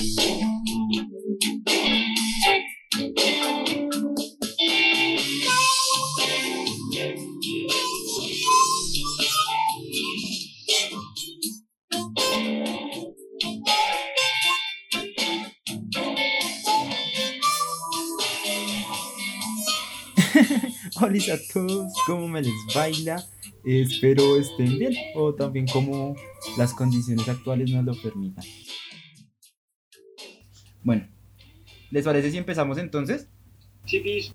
Hola a todos, ¿cómo me les baila? Espero estén bien o también como las condiciones actuales nos lo permitan. Bueno, ¿les parece si empezamos entonces? Sí,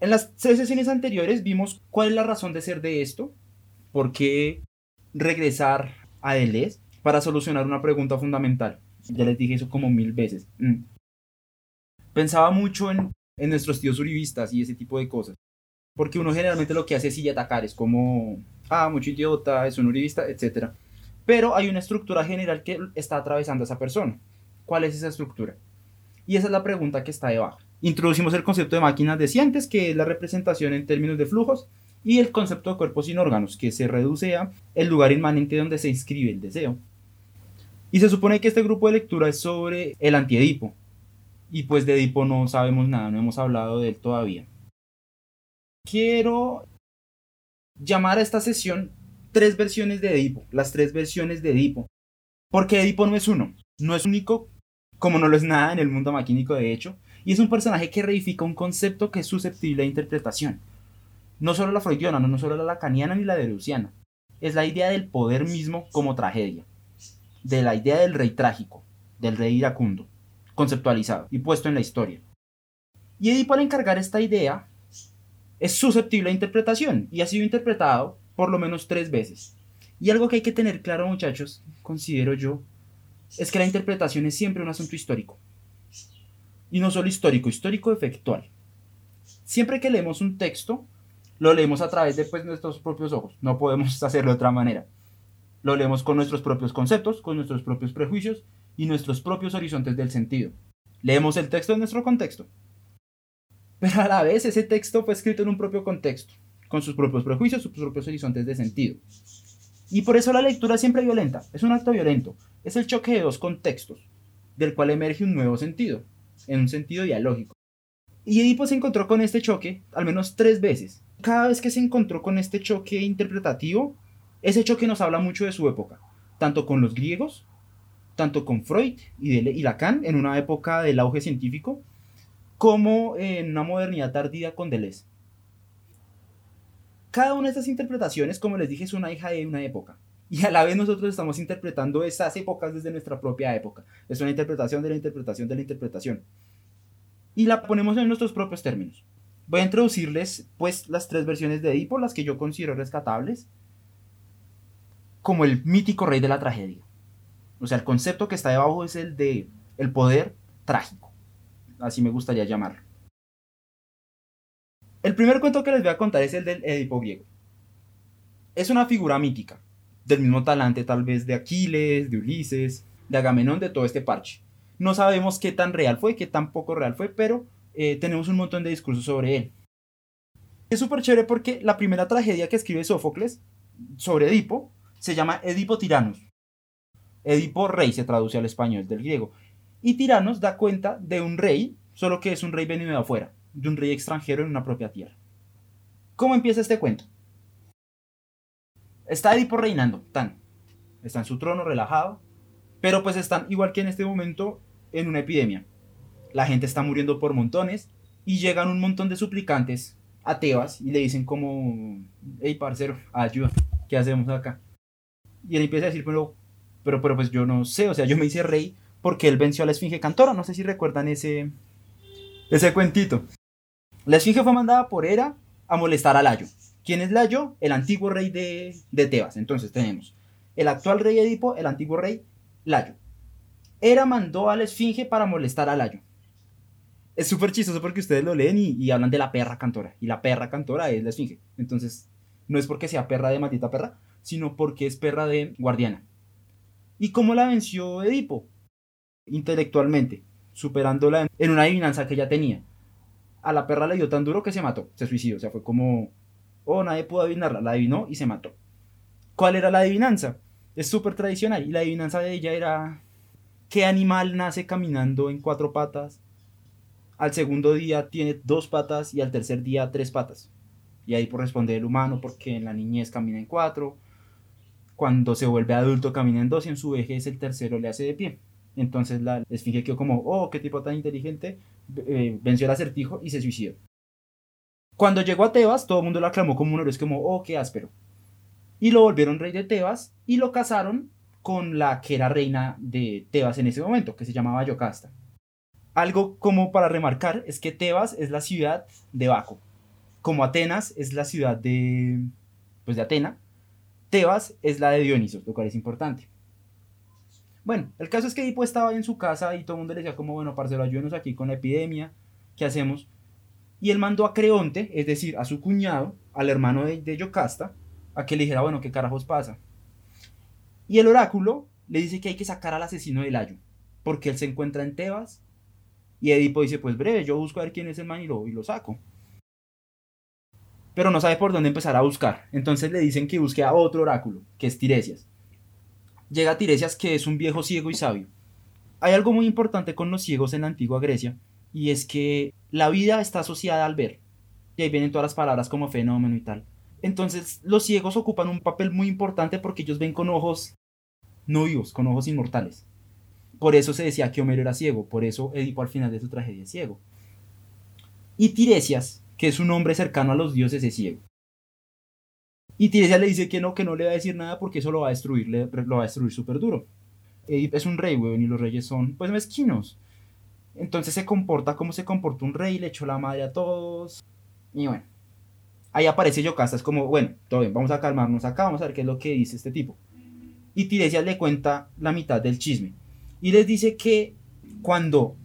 En las sesiones anteriores vimos cuál es la razón de ser de esto, por qué regresar a Deleuze para solucionar una pregunta fundamental. Ya les dije eso como mil veces. Mm. Pensaba mucho en en nuestros tíos uribistas y ese tipo de cosas. Porque uno generalmente lo que hace es sí atacar, es como, ah, mucho idiota, es un uribista, etc. Pero hay una estructura general que está atravesando a esa persona. ¿Cuál es esa estructura? Y esa es la pregunta que está debajo. Introducimos el concepto de máquinas decientes, que es la representación en términos de flujos, y el concepto de cuerpos sin órganos, que se reduce a el lugar inmanente donde se inscribe el deseo. Y se supone que este grupo de lectura es sobre el antiedipo, y pues de Edipo no sabemos nada, no hemos hablado de él todavía. Quiero llamar a esta sesión tres versiones de Edipo, las tres versiones de Edipo. Porque Edipo no es uno, no es único, como no lo es nada en el mundo maquínico de hecho, y es un personaje que reifica un concepto que es susceptible a interpretación. No solo la freudiana, no, no solo la lacaniana ni la deleuziana. Es la idea del poder mismo como tragedia, de la idea del rey trágico, del rey iracundo conceptualizado y puesto en la historia. Y Edipo al encargar esta idea es susceptible a interpretación y ha sido interpretado por lo menos tres veces. Y algo que hay que tener claro muchachos, considero yo, es que la interpretación es siempre un asunto histórico. Y no solo histórico, histórico efectual. Siempre que leemos un texto, lo leemos a través de pues, nuestros propios ojos. No podemos hacerlo de otra manera. Lo leemos con nuestros propios conceptos, con nuestros propios prejuicios y nuestros propios horizontes del sentido. Leemos el texto en nuestro contexto. Pero a la vez ese texto fue escrito en un propio contexto, con sus propios prejuicios, sus propios horizontes de sentido. Y por eso la lectura siempre violenta, es un acto violento, es el choque de dos contextos, del cual emerge un nuevo sentido, en un sentido dialógico. Y Edipo se encontró con este choque al menos tres veces. Cada vez que se encontró con este choque interpretativo, ese choque nos habla mucho de su época, tanto con los griegos tanto con Freud y, Lacan en una época del auge científico, como en una modernidad tardía con Deleuze. Cada una de estas interpretaciones, como les dije, es una hija de una época. Y a la vez nosotros estamos interpretando esas épocas desde nuestra propia época. Es una interpretación de la interpretación de la interpretación. Y la ponemos en nuestros propios términos. Voy a introducirles pues las tres versiones de Edipo, las que yo considero rescatables, como el mítico rey de la tragedia. O sea, el concepto que está debajo es el de el poder trágico. Así me gustaría llamarlo. El primer cuento que les voy a contar es el del Edipo griego. Es una figura mítica, del mismo talante tal vez de Aquiles, de Ulises, de Agamenón, de todo este parche. No sabemos qué tan real fue, qué tan poco real fue, pero eh, tenemos un montón de discursos sobre él. Es súper chévere porque la primera tragedia que escribe Sófocles sobre Edipo se llama Edipo Tiranos. Edipo rey se traduce al español del griego. Y Tiranos da cuenta de un rey, solo que es un rey venido de afuera, de un rey extranjero en una propia tierra. ¿Cómo empieza este cuento? Está Edipo reinando, tan. Está en su trono relajado, pero pues están igual que en este momento en una epidemia. La gente está muriendo por montones y llegan un montón de suplicantes a Tebas y le dicen como, hey parcero, ayuda, ¿qué hacemos acá? Y él empieza a decir, pero pero, pero pues yo no sé, o sea, yo me hice rey porque él venció a la Esfinge Cantora. No sé si recuerdan ese, ese cuentito. La Esfinge fue mandada por Hera a molestar a Layo. ¿Quién es Layo? El antiguo rey de, Tebas. Entonces tenemos el actual rey Edipo, el antiguo rey Layo. Hera mandó a la Esfinge para molestar a Layo. Es súper chistoso porque ustedes lo leen y, y, hablan de la perra cantora. Y la perra cantora es la Esfinge. Entonces, no es porque sea perra de maldita perra, sino porque es perra de guardiana. ¿Y cómo la venció Edipo? Intelectualmente, superándola en una adivinanza que ya tenía. A la perra le dio tan duro que se mató, se suicidó, o sea, fue como, oh, nadie pudo adivinarla, la adivinó y se mató. ¿Cuál era la adivinanza? Es súper tradicional y la adivinanza de ella era ¿Qué animal nace caminando en cuatro patas? Al segundo día tiene dos patas y al tercer día tres patas. Y ahí por responder el humano porque en la niñez camina en cuatro, cuando se vuelve adulto camina en dos y en su vejez el tercero le hace de pie. Entonces la esfinge quedó como, oh, qué tipo tan inteligente, eh, venció el acertijo y se suicidó. Cuando llegó a Tebas, todo el mundo lo aclamó como un héroe, es como, oh, qué áspero. Y lo volvieron rey de Tebas y lo casaron con la que era reina de Tebas en ese momento, que se llamaba Yocasta. Algo como para remarcar es que Tebas es la ciudad de Baco, como Atenas es la ciudad de, pues de Atena, Tebas es la de Dioniso, lo cual es importante. Bueno, el caso es que Edipo estaba en su casa y todo el mundo le decía como, bueno, parcero, ayúdenos aquí con la epidemia, ¿qué hacemos? Y él mandó a Creonte, es decir, a su cuñado, al hermano de, de Yocasta, a que le dijera, bueno, ¿qué carajos pasa? Y el oráculo le dice que hay que sacar al asesino del Ayo, porque él se encuentra en Tebas. Y Edipo dice, pues breve, yo busco a ver quién es el man y lo, y lo saco. Pero no sabe por dónde empezar a buscar. Entonces le dicen que busque a otro oráculo, que es Tiresias. Llega Tiresias, que es un viejo ciego y sabio. Hay algo muy importante con los ciegos en la antigua Grecia, y es que la vida está asociada al ver. Y ahí vienen todas las palabras como fenómeno y tal. Entonces los ciegos ocupan un papel muy importante porque ellos ven con ojos no vivos, con ojos inmortales. Por eso se decía que Homero era ciego, por eso Edipo al final de su tragedia es ciego. Y Tiresias, que es un hombre cercano a los dioses, es ciego. Y Tiresias le dice que no, que no le va a decir nada porque eso lo va a destruir, lo va a destruir súper duro. Edipo es un rey, weón, y los reyes son, pues, mezquinos. Entonces se comporta como se comporta un rey, le echó la madre a todos. Y bueno, ahí aparece Yocasta, es como, bueno, todo bien, vamos a calmarnos acá, vamos a ver qué es lo que dice este tipo y Tiresias le cuenta la mitad del chisme. Y les dice que cuando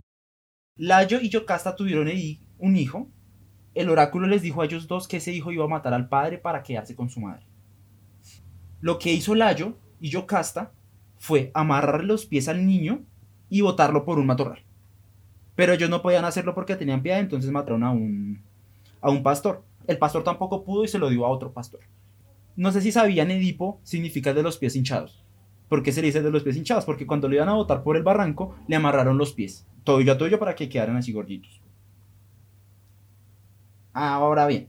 Layo y Yocasta tuvieron un hijo, el oráculo les dijo a ellos dos que ese hijo iba a matar al padre para quedarse con su madre. Lo que hizo Layo y Yocasta fue amarrar los pies al niño y botarlo por un matorral. Pero ellos no podían hacerlo porque tenían piedad, entonces mataron a un, a un pastor. El pastor tampoco pudo y se lo dio a otro pastor. No sé si sabían Edipo significa de los pies hinchados. ¿Por qué se dice de los pies hinchados? Porque cuando le iban a botar por el barranco, le amarraron los pies. Todo y a todo para que quedaran así gorditos. Ahora bien.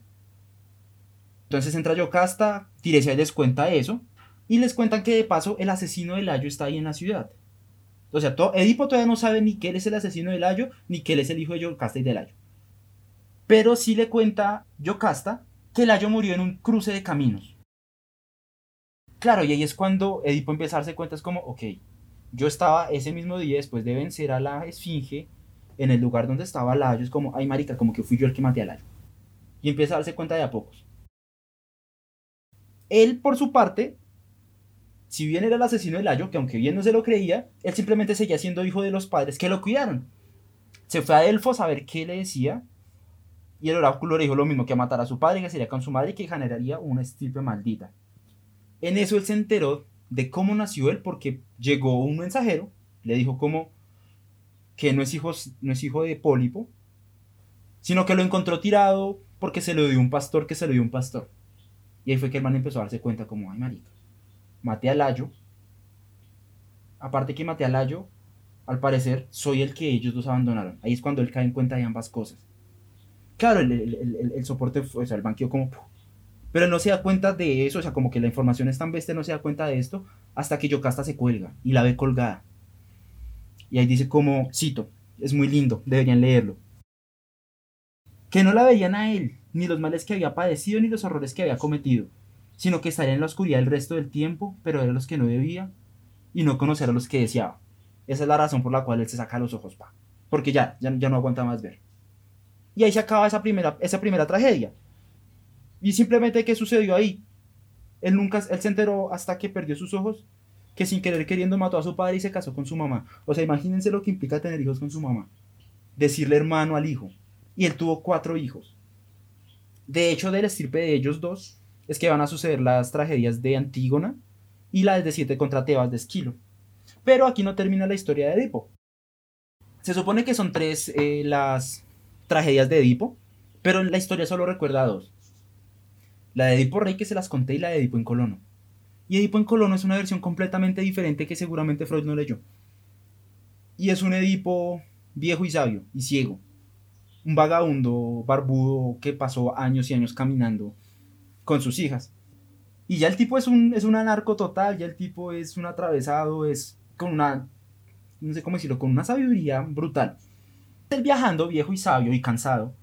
Entonces entra Yocasta, Tiresia les cuenta eso. Y les cuentan que de paso el asesino del Ayo está ahí en la ciudad. O sea, Edipo todavía no sabe ni que él es el asesino del Ayo, ni que él es el hijo de Yocasta y del Ayo. Pero sí le cuenta Yocasta que el Ayo murió en un cruce de caminos. Claro, y ahí es cuando Edipo empieza a darse cuenta, es como, ok, yo estaba ese mismo día después de vencer a la esfinge en el lugar donde estaba Layo, es como, ay marica, como que fui yo el que maté a Layo. Y empieza a darse cuenta de a pocos. Él, por su parte, si bien era el asesino de Layo, que aunque bien no se lo creía, él simplemente seguía siendo hijo de los padres que lo cuidaron. Se fue a Delfos a ver qué le decía, y el oráculo le dijo lo mismo, que matar a su padre, que sería con su madre y que generaría una estirpe maldita. En eso él se enteró de cómo nació él porque llegó un mensajero, le dijo como que no es hijo, no es hijo de Pólipo, sino que lo encontró tirado porque se lo dio un pastor que se lo dio un pastor. Y ahí fue que el man empezó a darse cuenta como, ay marica, maté a Layo. Aparte que maté a Layo, al parecer soy el que ellos dos abandonaron. Ahí es cuando él cae en cuenta de ambas cosas. Claro, el, soporte fue, o sea, el banquillo como pero no se da cuenta de eso, o sea, como que la información es tan bestia, no se da cuenta de esto, hasta que Yocasta se cuelga y la ve colgada. Y ahí dice como, cito, es muy lindo, deberían leerlo. Que no la veían a él, ni los males que había padecido, ni los horrores que había cometido, sino que estaría en la oscuridad el resto del tiempo, pero era los que no debía, y no conocer a los que deseaba. Esa es la razón por la cual él se saca los ojos, pa. Porque ya, ya, ya no aguanta más ver. Y ahí se acaba esa primera, esa primera tragedia. Y simplemente, ¿qué sucedió ahí? Él nunca, él se enteró hasta que perdió sus ojos, que sin querer queriendo mató a su padre y se casó con su mamá. O sea, imagínense lo que implica tener hijos con su mamá. Decirle hermano al hijo. Y él tuvo cuatro hijos. De hecho, del estirpe de ellos dos, es que van a suceder las tragedias de Antígona y la de siete contra Tebas de Esquilo. Pero aquí no termina la historia de Edipo. Se supone que son tres eh, las tragedias de Edipo, pero la historia solo recuerda a dos. La de Edipo Rey que se las conté y la de Edipo en Colono. Y Edipo en Colono es una versión completamente diferente que seguramente Freud no leyó. Y es un Edipo viejo y sabio y ciego. Un vagabundo barbudo que pasó años y años caminando con sus hijas. Y ya el tipo es un, es un anarco total, ya el tipo es un atravesado, es con una, no sé cómo decirlo, con una sabiduría brutal. Él viajando, viejo y sabio y cansado,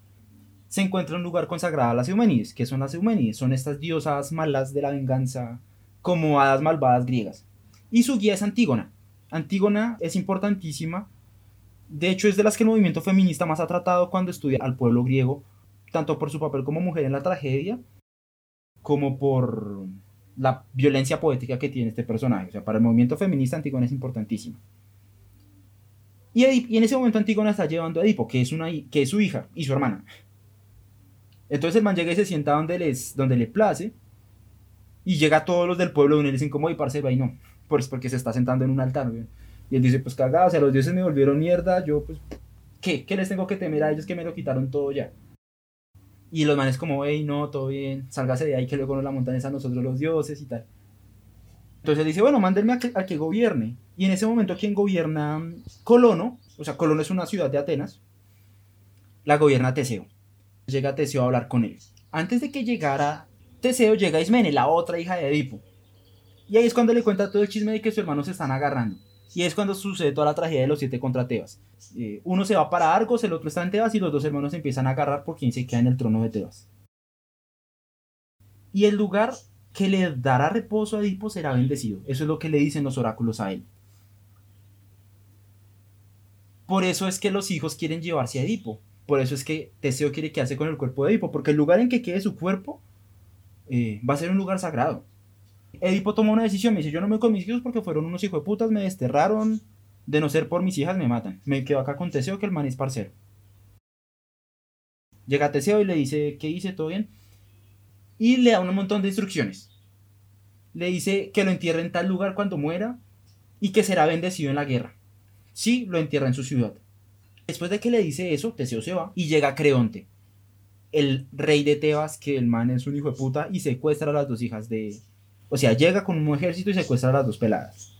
se encuentra en un lugar consagrado a las Eumenides. que son las Eumenides? Son estas diosas malas de la venganza, como hadas malvadas griegas. Y su guía es Antígona. Antígona es importantísima. De hecho, es de las que el movimiento feminista más ha tratado cuando estudia al pueblo griego, tanto por su papel como mujer en la tragedia, como por la violencia poética que tiene este personaje. O sea, para el movimiento feminista Antígona es importantísima. Y, en ese momento Antígona está llevando a Edipo, que es, una, que es su hija y su hermana. Entonces el man llega y se sienta donde, les, donde le place. Y llega todos los del pueblo y le dicen como, y parcero, ahí no. Pues porque se está sentando en un altar, Y él dice, pues cagado, o sea, los dioses me volvieron mierda, yo pues, ¿qué? ¿Qué les tengo que temer a ellos que me lo quitaron todo ya? Y los manes como, hey, no, todo bien, sálgase de ahí que luego nos la montan a nosotros los dioses y tal. Entonces él dice, bueno, mándenme a que, gobierne. Y en ese momento, quien gobierna Colono, o sea, Colono es una ciudad de Atenas, la gobierna Teseo. Llega Teseo a hablar con él. Antes de que llegara Teseo, llega Ismene, la otra hija de Edipo. Y ahí es cuando le cuenta todo el chisme de que sus hermanos se están agarrando. Y es cuando sucede toda la tragedia de los siete contra Tebas. Eh, uno se va para Argos, el otro está en Tebas y los dos hermanos empiezan a agarrar por quien se queda en el trono de Tebas. Y el lugar que le dará reposo a Edipo será bendecido. Eso es lo que le dicen los oráculos a él. Por eso es que los hijos quieren llevarse a Edipo. Por eso es que Teseo quiere quedarse con el cuerpo de Edipo. Porque el lugar en que quede su cuerpo eh, va a ser un lugar sagrado. Edipo tomó una decisión, me dice, yo no me con mis hijos porque fueron unos hijos de putas, me desterraron, de no ser por mis hijas me matan. Me quedo acá con Teseo que el man es parcero. Llega Teseo y le dice, ¿qué hice? ¿Todo bien? Y le da un montón de instrucciones. Le dice que lo entierre en tal lugar cuando muera y que será bendecido en la guerra. Sí, lo entierra en su ciudad. Después de que le dice eso, Teseo se va y llega Creonte, el rey de Tebas, que el man es un hijo de puta, y secuestra a las dos hijas de, o sea, llega con un ejército y secuestra a las dos peladas.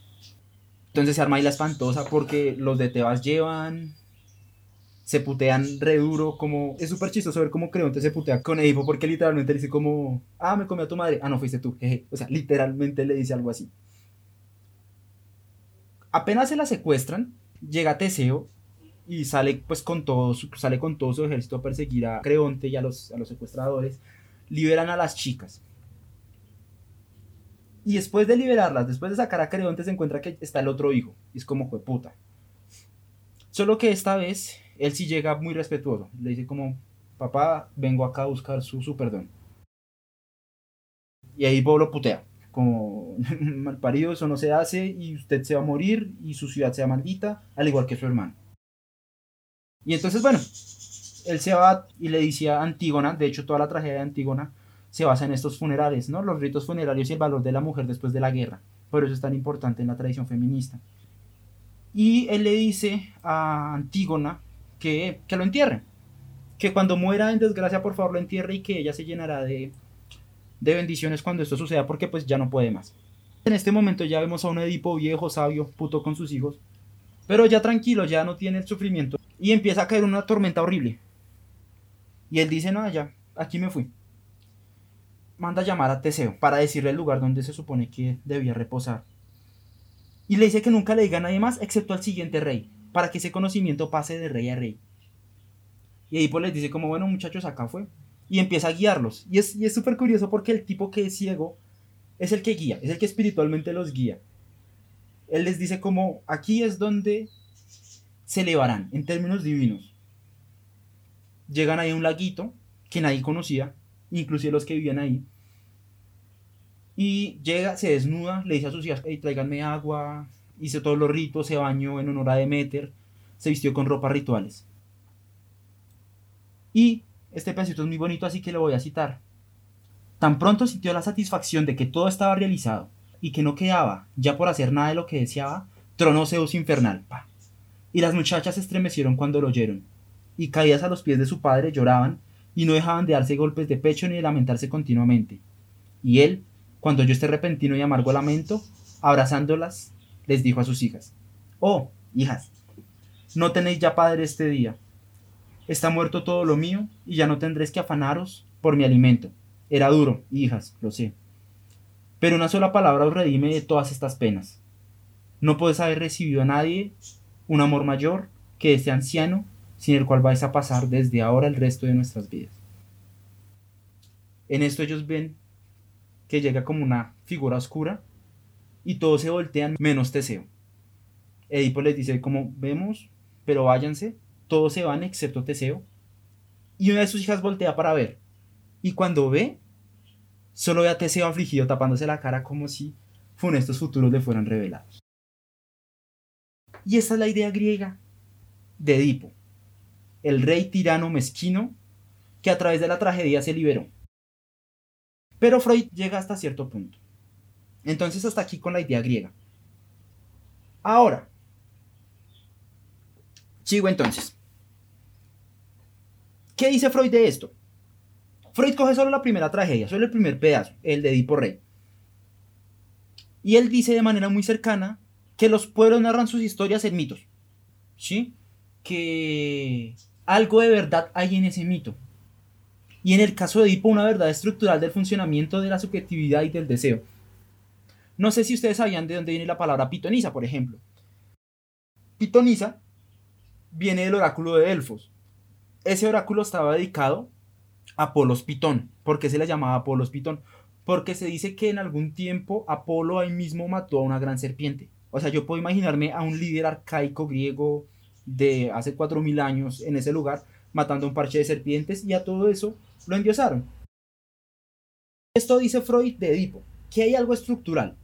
Entonces se arma ahí la espantosa porque los de Tebas llevan. Se putean re duro, como. Es súper chistoso ver cómo Creonte se putea con Edipo porque literalmente le dice como. Ah, me comió a tu madre. Ah, no, fuiste tú. O sea, literalmente le dice algo así. Apenas se la secuestran, llega Teseo y sale pues con todo su, sale con todo su ejército a perseguir a Creonte y a los, a los secuestradores. Liberan a las chicas y después de liberarlas, después de sacar a Creonte, se encuentra que está el otro hijo. Y es como, puta. Solo que esta vez, él sí llega muy respetuoso. Le dice como, papá, vengo acá a buscar su, su perdón. Y ahí Bob lo putea. Como, mal parido, eso no se hace y usted se va a morir y su ciudad sea maldita, al igual que su hermano. Y entonces, bueno, él se va y le dice a Antígona, de hecho toda la tragedia de Antígona se basa en estos funerales, ¿no? Los ritos funerarios y el valor de la mujer después de la guerra. Por eso es tan importante en la tradición feminista. Y él le dice a Antígona que, que lo entierre. Que cuando muera en desgracia, por favor, lo entierre y que ella se llenará de, de bendiciones cuando esto suceda, porque pues ya no puede más. En este momento ya vemos a un Edipo viejo, sabio, puto con sus hijos, pero ya tranquilo, ya no tiene el sufrimiento. Y empieza a caer una tormenta horrible. Y él dice, no, ya, aquí me fui manda llamar a Teseo para decirle el lugar donde se supone que debía reposar. Y le dice que nunca le diga a nadie más excepto al siguiente rey, para que ese conocimiento pase de rey a rey. Y Edipo les dice como, bueno muchachos, acá fue. Y empieza a guiarlos. Y es súper curioso porque el tipo que es ciego es el que guía, es el que espiritualmente los guía. Él les dice como, aquí es donde se elevarán, en términos divinos. Llegan ahí a un laguito que nadie conocía, inclusive los que vivían ahí. Y llega, se desnuda, le dice a sus hijas, hey, tráiganme agua, hizo todos los ritos, se bañó en honor a Demeter, se vistió con ropas rituales. Y este pedacito es muy bonito, así que lo voy a citar. Tan pronto sintió la satisfacción de que todo estaba realizado y que no quedaba ya por hacer nada de lo que deseaba, tronó Zeus infernal. Y las muchachas se estremecieron cuando lo oyeron, y caídas a los pies de su padre lloraban y no dejaban de darse golpes de pecho ni de lamentarse continuamente. Y él, cuando oyó este repentino y amargo lamento, abrazándolas, les dijo a sus hijas, Oh, hijas, No tenéis ya padre este día. Está muerto todo lo mío y ya no tendréis que afanaros por mi alimento. Era duro, hijas, lo sé. Pero una sola palabra os redime de todas estas penas. No podéis haber recibido a nadie un amor mayor que este anciano, sin el cual vais a pasar desde ahora el resto de nuestras vidas. En esto ellos ven que llega como una figura oscura y todos se voltean menos Teseo. Edipo les dice como vemos, pero váyanse, todos se van excepto Teseo. Y una de sus hijas voltea para ver. Y cuando ve, solo ve a Teseo afligido tapándose la cara como si funestos futuros le fueran revelados. Y esta es la idea griega de Edipo, el rey tirano mezquino que a través de la tragedia se liberó. Pero Freud llega hasta cierto punto. Entonces hasta aquí con la idea griega. Ahora, sigo entonces. ¿Qué dice Freud de esto? Freud coge solo la primera tragedia, solo el primer pedazo, el de Edipo Rey. Y él dice de manera muy cercana que los pueblos narran sus historias en mitos. ¿Sí? Que algo de verdad hay en ese mito. Y en el caso de Edipo, una verdad estructural del funcionamiento de la subjetividad y del deseo. No sé si ustedes sabían de dónde viene la palabra pitonisa, por ejemplo. Pitonisa viene del oráculo de Delfos. Ese oráculo estaba dedicado a Apolos Pitón. ¿Por qué se le llamaba Apolos Pitón? Porque se dice que en algún tiempo Apolo ahí mismo mató a una gran serpiente. O sea, yo puedo imaginarme a un líder arcaico griego de hace 4.000 años en ese lugar matando un parche de serpientes y a todo eso lo endiosaron. Esto dice Freud de Edipo, que hay algo estructural,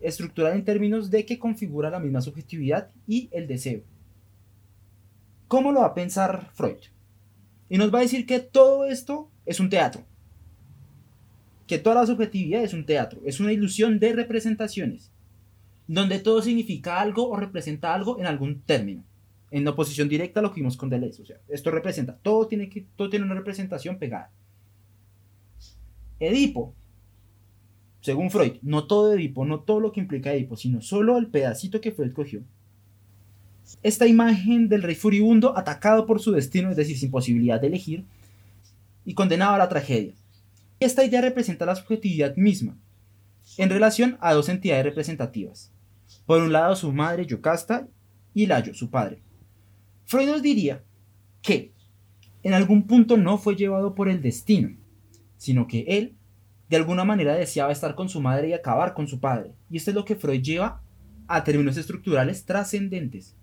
estructural en términos de que configura la misma subjetividad y el deseo. ¿Cómo lo va a pensar Freud? Y nos va a decir que todo esto es un teatro, que toda la subjetividad es un teatro, es una ilusión de representaciones, donde todo significa algo o representa algo en algún término en oposición directa lo que vimos con Deleuze. O sea, esto representa, todo tiene, que, todo tiene una representación pegada. Edipo, según Freud, no todo Edipo, no todo lo que implica Edipo, sino solo el pedacito que Freud cogió. Esta imagen del rey furibundo atacado por su destino, es decir, sin posibilidad de elegir, y condenado a la tragedia. Esta idea representa la subjetividad misma, en relación a dos entidades representativas. Por un lado, su madre Yocasta y Layo, su padre. Freud nos diría que en algún punto no fue llevado por el destino, sino que él de alguna manera deseaba estar con su madre y acabar con su padre. Y esto es lo que Freud lleva a términos estructurales trascendentes.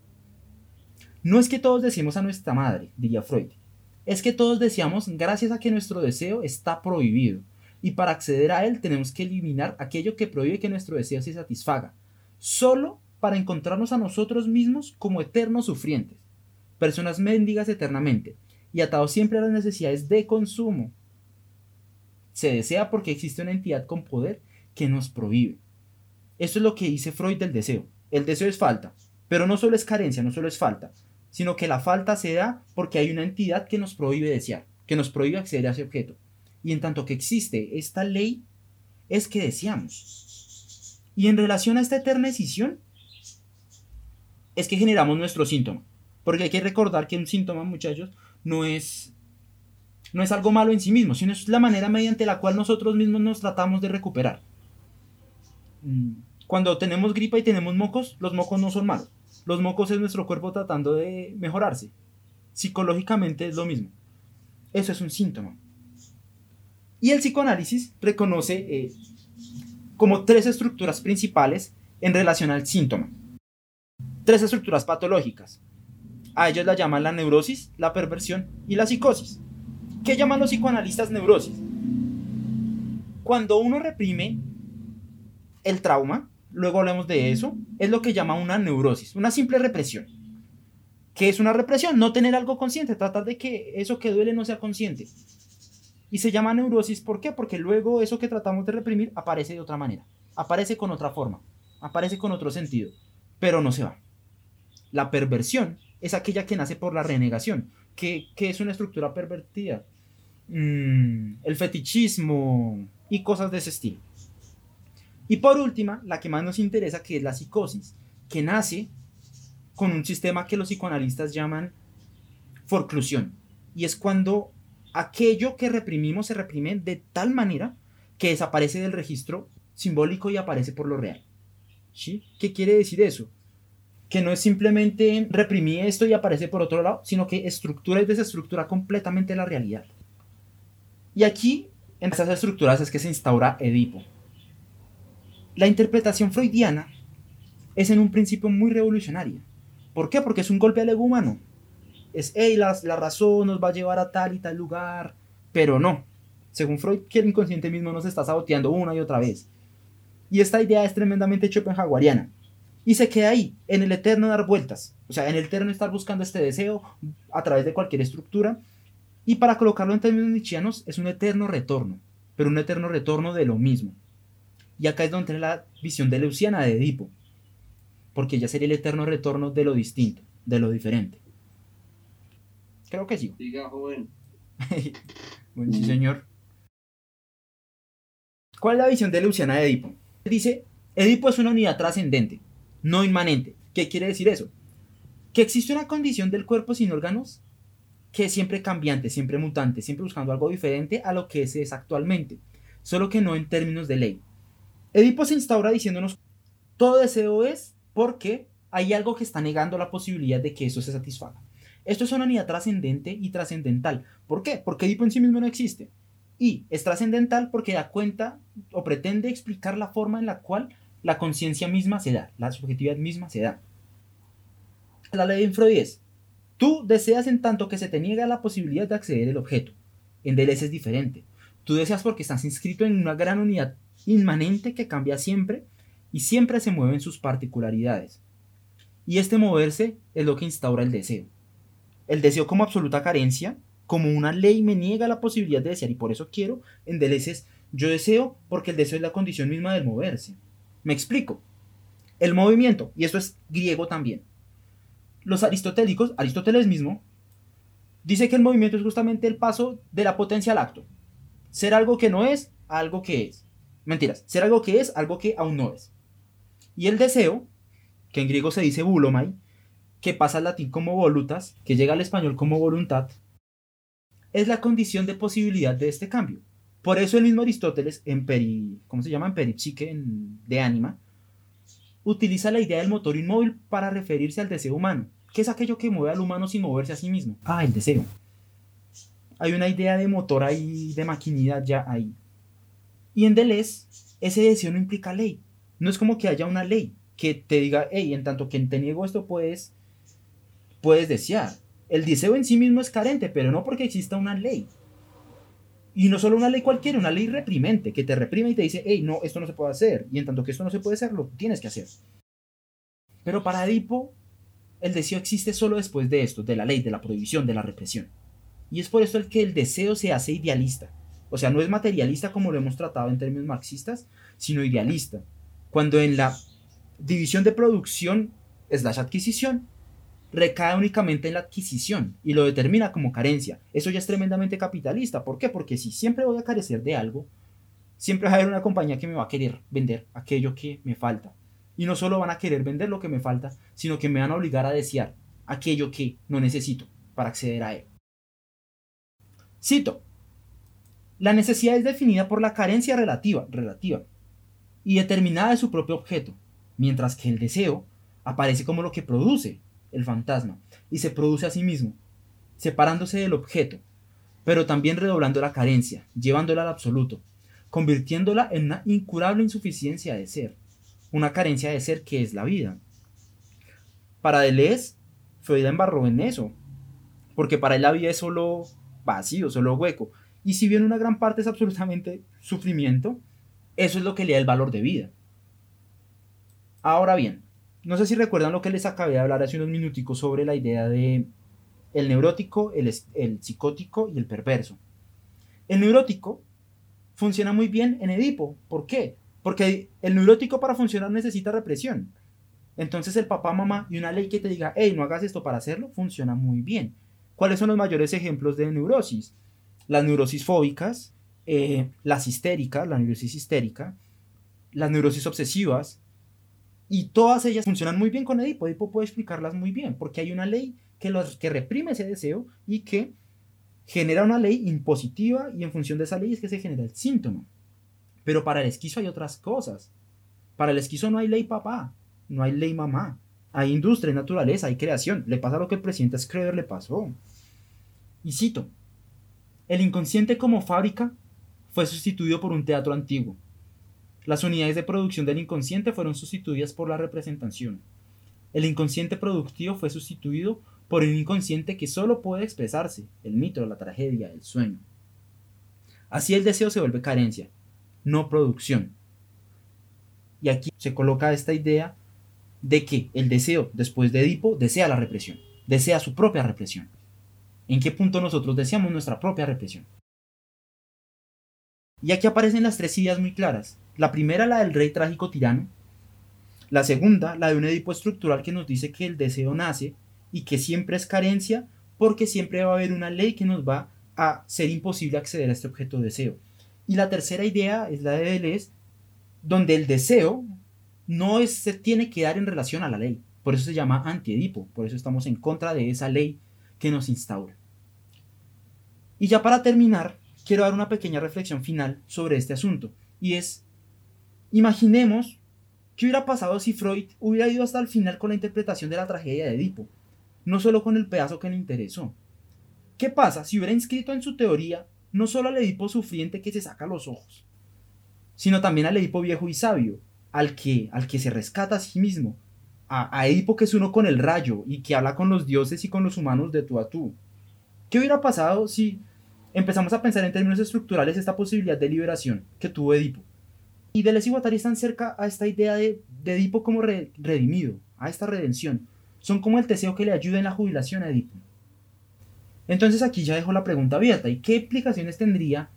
No es que todos deseemos a nuestra madre, diría Freud, es que todos deseamos gracias a que nuestro deseo está prohibido, y para acceder a él tenemos que eliminar aquello que prohíbe que nuestro deseo se satisfaga, solo para encontrarnos a nosotros mismos como eternos sufrientes personas mendigas eternamente y atados siempre a las necesidades de consumo. Se desea porque existe una entidad con poder que nos prohíbe. Esto es lo que dice Freud del deseo. El deseo es falta, pero no solo es carencia, no solo es falta, sino que la falta se da porque hay una entidad que nos prohíbe desear, que nos prohíbe acceder a ese objeto. Y en tanto que existe esta ley, es que deseamos. Y en relación a esta eterna decisión, es que generamos nuestro síntoma. Porque hay que recordar que un síntoma, muchachos, no es, no es algo malo en sí mismo, sino es la manera mediante la cual nosotros mismos nos tratamos de recuperar. Mm, cuando tenemos gripa y tenemos mocos, los mocos no son malos. Los mocos es nuestro cuerpo tratando de mejorarse. Psicológicamente es lo mismo. Eso es un síntoma. Y el psicoanálisis reconoce eh, como tres estructuras principales en relación al síntoma. Tres estructuras patológicas. A ellos la llaman la neurosis, la perversión y la psicosis. ¿Qué llaman los psicoanalistas neurosis? Cuando uno reprime el trauma, luego hablamos de eso, es lo que llama una neurosis, una simple represión. ¿Qué es una represión? No tener algo consciente, tratar de que eso que duele no sea consciente. Y se llama neurosis, ¿por qué? Porque luego eso que tratamos de reprimir aparece de otra manera, aparece con otra forma, aparece con otro sentido, pero no se va. La perversión es aquella que nace por la renegación, que, es una estructura pervertida. Mm, el fetichismo y cosas de ese estilo. Y por última, la que más nos interesa, que es la psicosis, que nace con un sistema que los psicoanalistas llaman forclusión. Y es cuando aquello que reprimimos se reprime de tal manera que desaparece del registro simbólico y aparece por lo real. ¿Sí? ¿Qué quiere decir eso? Que no es simplemente reprimir esto y aparece por otro lado, sino que estructura y desestructura completamente la realidad. Y aquí, en estas estructuras, es que se instaura Edipo. La interpretación freudiana es en un principio muy revolucionaria. ¿Por qué? Porque es un golpe al ego humano. Es, hey, la, la razón nos va a llevar a tal y tal lugar. Pero no. Según Freud, que el inconsciente mismo nos está saboteando una y otra vez. Y esta idea es tremendamente schopenhaueriana. Y se queda ahí, en el eterno dar vueltas. O sea, en el eterno estar buscando este deseo a través de cualquier estructura. Y para colocarlo en términos nietzscheanos, es un eterno retorno. Pero un eterno retorno de lo mismo. Y acá es donde la visión de Leuciana de Edipo porque ya sería el eterno retorno de lo distinto, de lo diferente. Creo que sí. Diga, joven. bueno, sí, señor. ¿Cuál es la visión de Luciana de Edipo? Dice, Edipo es una unidad trascendente, no inmanente. ¿Qué quiere decir eso? Que existe una condición del cuerpo sin órganos que es siempre cambiante, siempre mutante, siempre buscando algo diferente a lo que ese es actualmente, solo que no en términos de ley. Edipo se instaura diciéndonos, todo deseo es porque hay algo que está negando la posibilidad de que eso se satisfaga. Esto es una unidad trascendente y trascendental. ¿Por qué? Porque Edipo en sí mismo no existe. Y es trascendental porque da cuenta o pretende explicar la forma en la cual la conciencia misma se da, la subjetividad misma se da. La ley de Freud es, tú deseas en tanto que se te niega la posibilidad de acceder al objeto. En Deleuze es diferente. Tú deseas porque estás inscrito en una gran unidad inmanente que cambia siempre y siempre se mueven sus particularidades. Y este moverse es lo que instaura el deseo. El deseo como absoluta carencia, como una ley me niega la posibilidad de desear y por eso quiero, en Deleuze yo deseo porque el deseo es la condición misma del moverse. Me explico. El movimiento, y esto es griego también. Los aristotélicos, Aristóteles mismo, dice que el movimiento es justamente el paso de la potencia al acto. Ser algo que no es, algo que es. Mentiras, ser algo que es, algo que aún no es. Y el deseo, que en griego se dice bulomai, que pasa al latín como volutas, que llega al español como voluntad, es la condición de posibilidad de este cambio. Por eso el mismo Aristóteles, en peri, ¿cómo se llama? En peripsique de ánima, utiliza la idea del motor inmóvil para referirse al deseo humano, que es aquello que mueve al humano sin moverse a sí mismo. Ah, el deseo. Hay una idea de motor ahí, de maquinidad ya ahí. Y en Deleuze, ese deseo no implica ley, no es como que haya una ley que te diga, hey, en tanto que te niego esto puedes, puedes desear. El deseo en sí mismo es carente, pero no porque exista una ley. Y no solo una ley cualquiera, una ley reprimente, que te reprime y te dice, hey, no, esto no se puede hacer. Y en tanto que esto no se puede hacer, lo tienes que hacer. Pero para Edipo, el deseo existe solo después de esto, de la ley, de la prohibición, de la represión. Y es por esto el que el deseo se hace idealista. O sea, no es materialista como lo hemos tratado en términos marxistas, sino idealista cuando en la división de producción slash adquisición recae únicamente en la adquisición y lo determina como carencia. Eso ya es tremendamente capitalista. ¿Por qué? Porque si siempre voy a carecer de algo, siempre va a haber una compañía que me va a querer vender aquello que me falta. Y no solo van a querer vender lo que me falta, sino que me van a obligar a desear aquello que no necesito para acceder a él. Cito. La necesidad es definida por la carencia relativa, relativa y determinada de su propio objeto, mientras que el deseo aparece como lo que produce el fantasma y se produce a sí mismo, separándose del objeto, pero también redoblando la carencia, llevándola al absoluto, convirtiéndola en una incurable insuficiencia de ser, una carencia de ser que es la vida. Para Deleuze, Freud embarró en eso, porque para él la vida es solo vacío, solo hueco, y si bien una gran parte es absolutamente sufrimiento, eso es lo que le da el valor de vida. Ahora bien, no sé si recuerdan lo que les acabé de hablar hace unos minuticos sobre la idea de el neurótico, el, el psicótico y el perverso. El neurótico funciona muy bien en Edipo. ¿Por qué? Porque el neurótico para funcionar necesita represión. Entonces el papá, mamá y una ley que te diga, hey, no hagas esto para hacerlo, funciona muy bien. ¿Cuáles son los mayores ejemplos de neurosis? Las neurosis fóbicas, eh, las histéricas, la neurosis histérica, las neurosis obsesivas, Y todas ellas funcionan muy bien con Edipo. Edipo puede explicarlas muy bien, porque hay una ley que, los, que reprime ese deseo y que genera una ley impositiva y en función de esa ley es que se genera el síntoma. Pero para el esquizo hay otras cosas. Para el esquizo no hay ley papá, no hay ley mamá. Hay industria, hay naturaleza, hay creación. Le pasa lo que el presidente Schröder le pasó. Y cito, el inconsciente como fábrica fue sustituido por un teatro antiguo. Las unidades de producción del inconsciente fueron sustituidas por la representación. El inconsciente productivo fue sustituido por un inconsciente que solo puede expresarse, el mito, la tragedia, el sueño. Así el deseo se vuelve carencia, no producción. Y aquí se coloca esta idea de que el deseo, después de Edipo, desea la represión, desea su propia represión. ¿En qué punto nosotros deseamos nuestra propia represión? Y aquí aparecen las tres ideas muy claras. La primera, la del rey trágico tirano. La segunda, la de un Edipo estructural que nos dice que el deseo nace y que siempre es carencia porque siempre va a haber una ley que nos va a ser imposible acceder a este objeto de deseo. Y la tercera idea es la de Deleuze, donde el deseo no se tiene que dar en relación a la ley. Por eso se llama antiedipo, por eso estamos en contra de esa ley que nos instaura. Y ya para terminar, quiero dar una pequeña reflexión final sobre este asunto, y es, imaginemos qué hubiera pasado si Freud hubiera ido hasta el final con la interpretación de la tragedia de Edipo, no solo con el pedazo que le interesó. ¿Qué pasa si hubiera inscrito en su teoría no solo al Edipo sufriente que se saca los ojos, sino también al Edipo viejo y sabio, al que, al que se rescata a sí mismo, a, a Edipo que es uno con el rayo y que habla con los dioses y con los humanos de tú a tú? ¿Qué hubiera pasado si empezamos a pensar en términos estructurales esta posibilidad de liberación que tuvo Edipo? Y Deleuze y Guattari están cerca a esta idea de, Edipo como redimido, a esta redención son como el deseo que le ayuda en la jubilación a Edipo. Entonces aquí ya dejo la pregunta abierta. ¿Y qué implicaciones tendría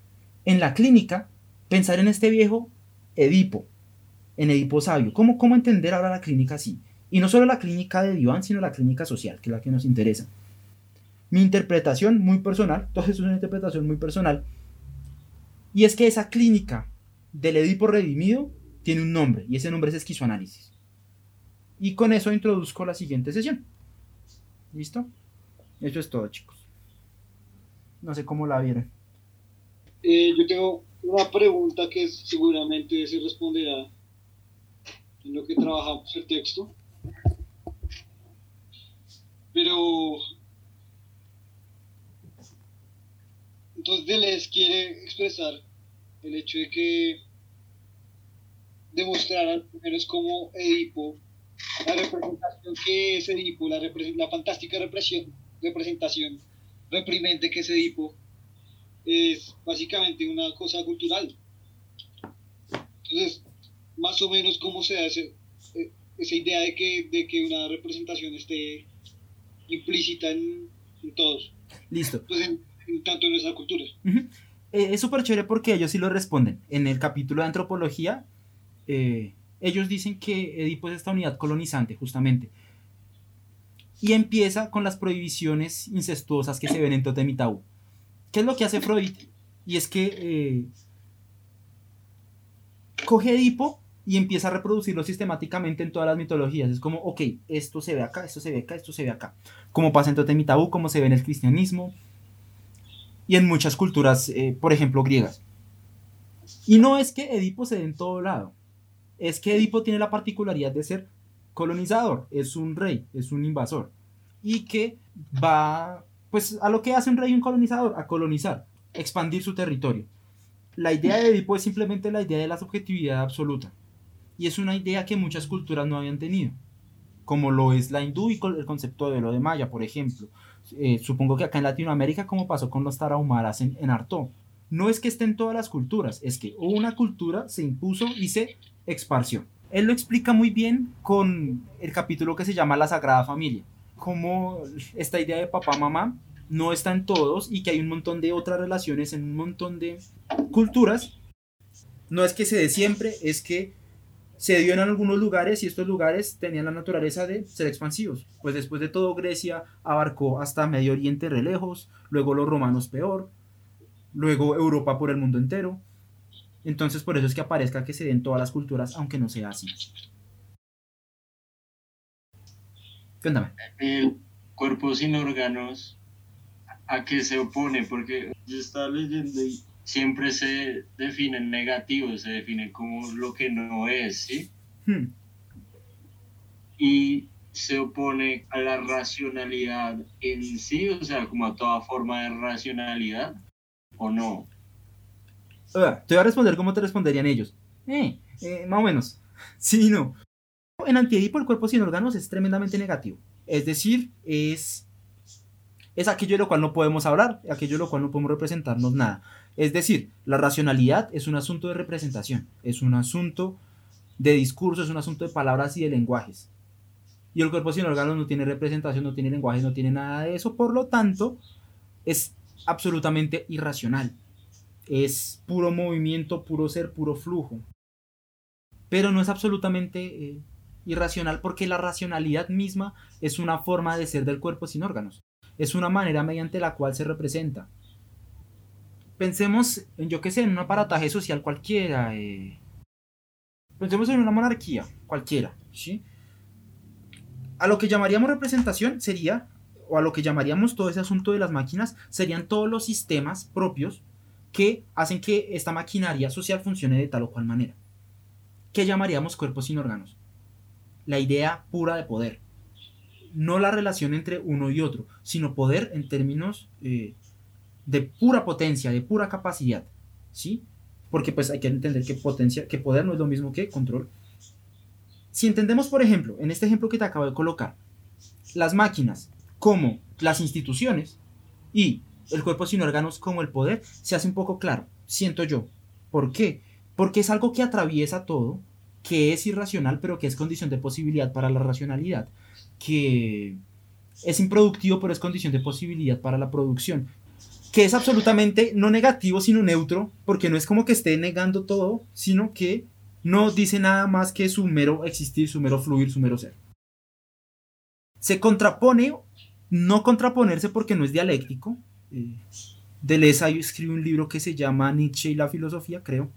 en la clínica pensar en este viejo Edipo, en Edipo sabio? ¿Cómo, cómo entender ahora la clínica así? Y no solo la clínica de diván, sino la clínica social, que es la que nos interesa. Mi interpretación muy personal, todo esto es una interpretación muy personal, y es que esa clínica del Edipo redimido tiene un nombre, y ese nombre es esquizoanálisis. Y con eso introduzco la siguiente sesión. ¿Listo? Eso es todo, chicos. No sé cómo la vieron. Eh, yo tengo una pregunta que seguramente se responderá en lo que trabajamos el texto. Pero entonces les quiere expresar el hecho de que demostraran menos como Edipo la representación que es Edipo, la, la fantástica represión, representación reprimente que es Edipo, es básicamente una cosa cultural. Entonces, más o menos cómo se hace eh, esa idea de que, de que una representación esté implícita en, todos. Listo. Pues en, tanto en nuestra cultura. Eh, es súper chévere porque ellos sí lo responden. En el capítulo de antropología, eh, ellos dicen que Edipo es esta unidad colonizante, justamente. Y empieza con las prohibiciones incestuosas que se ven en Totem y Tabú. ¿Qué es lo que hace Freud? Y es que eh, coge Edipo y empieza a reproducirlo sistemáticamente en todas las mitologías. Es como, ok, esto se ve acá, esto se ve acá, esto se ve acá. Como pasa en Totem y Tabú, como se ve en el cristianismo y en muchas culturas, eh, por ejemplo, griegas. Y no es que Edipo se dé en todo lado es que Edipo tiene la particularidad de ser colonizador, es un rey, es un invasor, y que va, pues, a lo que hace un rey y un colonizador, a colonizar, expandir su territorio. La idea de Edipo es simplemente la idea de la subjetividad absoluta, y es una idea que muchas culturas no habían tenido, como lo es la hindú y el concepto de lo de Maya, por ejemplo. Eh, supongo que acá en Latinoamérica, como pasó con los tarahumaras en, en Artó, no es que estén todas las culturas, es que una cultura se impuso y se expansión. Él lo explica muy bien con el capítulo que se llama La Sagrada Familia, como esta idea de papá-mamá no está en todos y que hay un montón de otras relaciones en un montón de culturas. No es que se dé siempre, es que se dio en algunos lugares y estos lugares tenían la naturaleza de ser expansivos. Pues después de todo Grecia abarcó hasta Medio Oriente re lejos, luego los romanos peor, luego Europa por el mundo entero. Entonces por eso es que aparezca que se den todas las culturas, aunque no sea así. Cuéntame. El cuerpo sin órganos, ¿a qué se opone? Porque yo estaba leyendo y siempre se define en negativo, se define como lo que no es, ¿sí? Hmm. Y se opone a la racionalidad en sí, o sea, como a toda forma de racionalidad, ¿o no? Te voy a responder como te responderían ellos. Eh, eh, más o menos. Sí, no. En Antiedipo el cuerpo sin órganos es tremendamente negativo. Es decir, es, es aquello de lo cual no podemos hablar, aquello de lo cual no podemos representarnos nada. Es decir, la racionalidad es un asunto de representación, es un asunto de discurso, es un asunto de palabras y de lenguajes. Y el cuerpo sin órganos no tiene representación, no tiene lenguaje, no tiene nada de eso, por lo tanto, es absolutamente irracional. Es puro movimiento, puro ser, puro flujo. Pero no es absolutamente eh, irracional porque la racionalidad misma es una forma de ser del cuerpo sin órganos. Es una manera mediante la cual se representa. Pensemos, en, yo qué sé, en un aparataje social cualquiera. eh, Pensemos en una monarquía cualquiera. ¿sí? A lo que llamaríamos representación sería, o a lo que llamaríamos todo ese asunto de las máquinas, serían todos los sistemas propios que hacen que esta maquinaria social funcione de tal o cual manera. ¿Qué llamaríamos cuerpos sin órganos? La idea pura de poder. No la relación entre uno y otro, sino poder en términos eh, de pura potencia, de pura capacidad. ¿Sí? Porque pues hay que entender que potencia, que poder no es lo mismo que control. Si entendemos, por ejemplo, en este ejemplo que te acabo de colocar, las máquinas como las instituciones y el cuerpo sin órganos como el poder, se hace un poco claro, siento yo. ¿Por qué? Porque es algo que atraviesa todo, que es irracional, pero que es condición de posibilidad para la racionalidad, que es improductivo, pero es condición de posibilidad para la producción, que es absolutamente no negativo, sino neutro, porque no es como que esté negando todo, sino que no dice nada más que su mero existir, su mero fluir, su mero ser. Se contrapone, no contraponerse porque no es dialéctico. Eh, Deleuze escribe un libro que se llama Nietzsche y la filosofía, creo.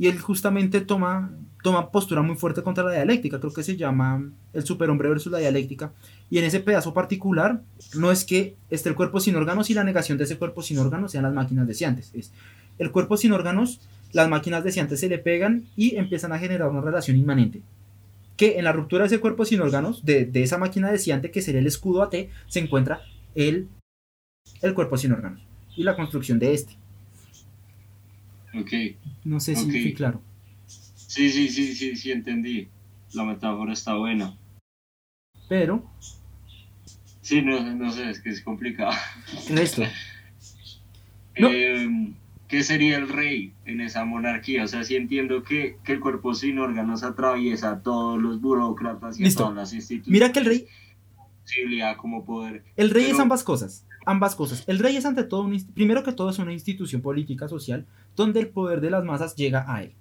Y él justamente toma, toma postura muy fuerte contra la dialéctica, creo que se llama El superhombre versus la dialéctica. Y en ese pedazo particular, no es que esté el cuerpo sin órganos y la negación de ese cuerpo sin órganos sean las máquinas deseantes. Es el cuerpo sin órganos, las máquinas deseantes se le pegan y empiezan a generar una relación inmanente. Que en la ruptura de ese cuerpo sin órganos, de, de esa máquina deseante que sería el escudo AT, se encuentra el, el cuerpo sin órganos y la construcción de este. Ok. No sé si fui claro. Sí, sí, sí, sí, sí, entendí. La metáfora está buena. Pero, Sí, no, no sé, es que es complicado. esto. No. Eh, ¿Qué sería el rey en esa monarquía? O sea, sí entiendo que, que el cuerpo sin órganos atraviesa a todos los burócratas y a todas las instituciones. Mira que el rey, Posibilidad como poder. el rey es ambas cosas. Ambas cosas. El rey es ante todo, un primero que todo, es una institución política social donde el poder de las masas llega a él.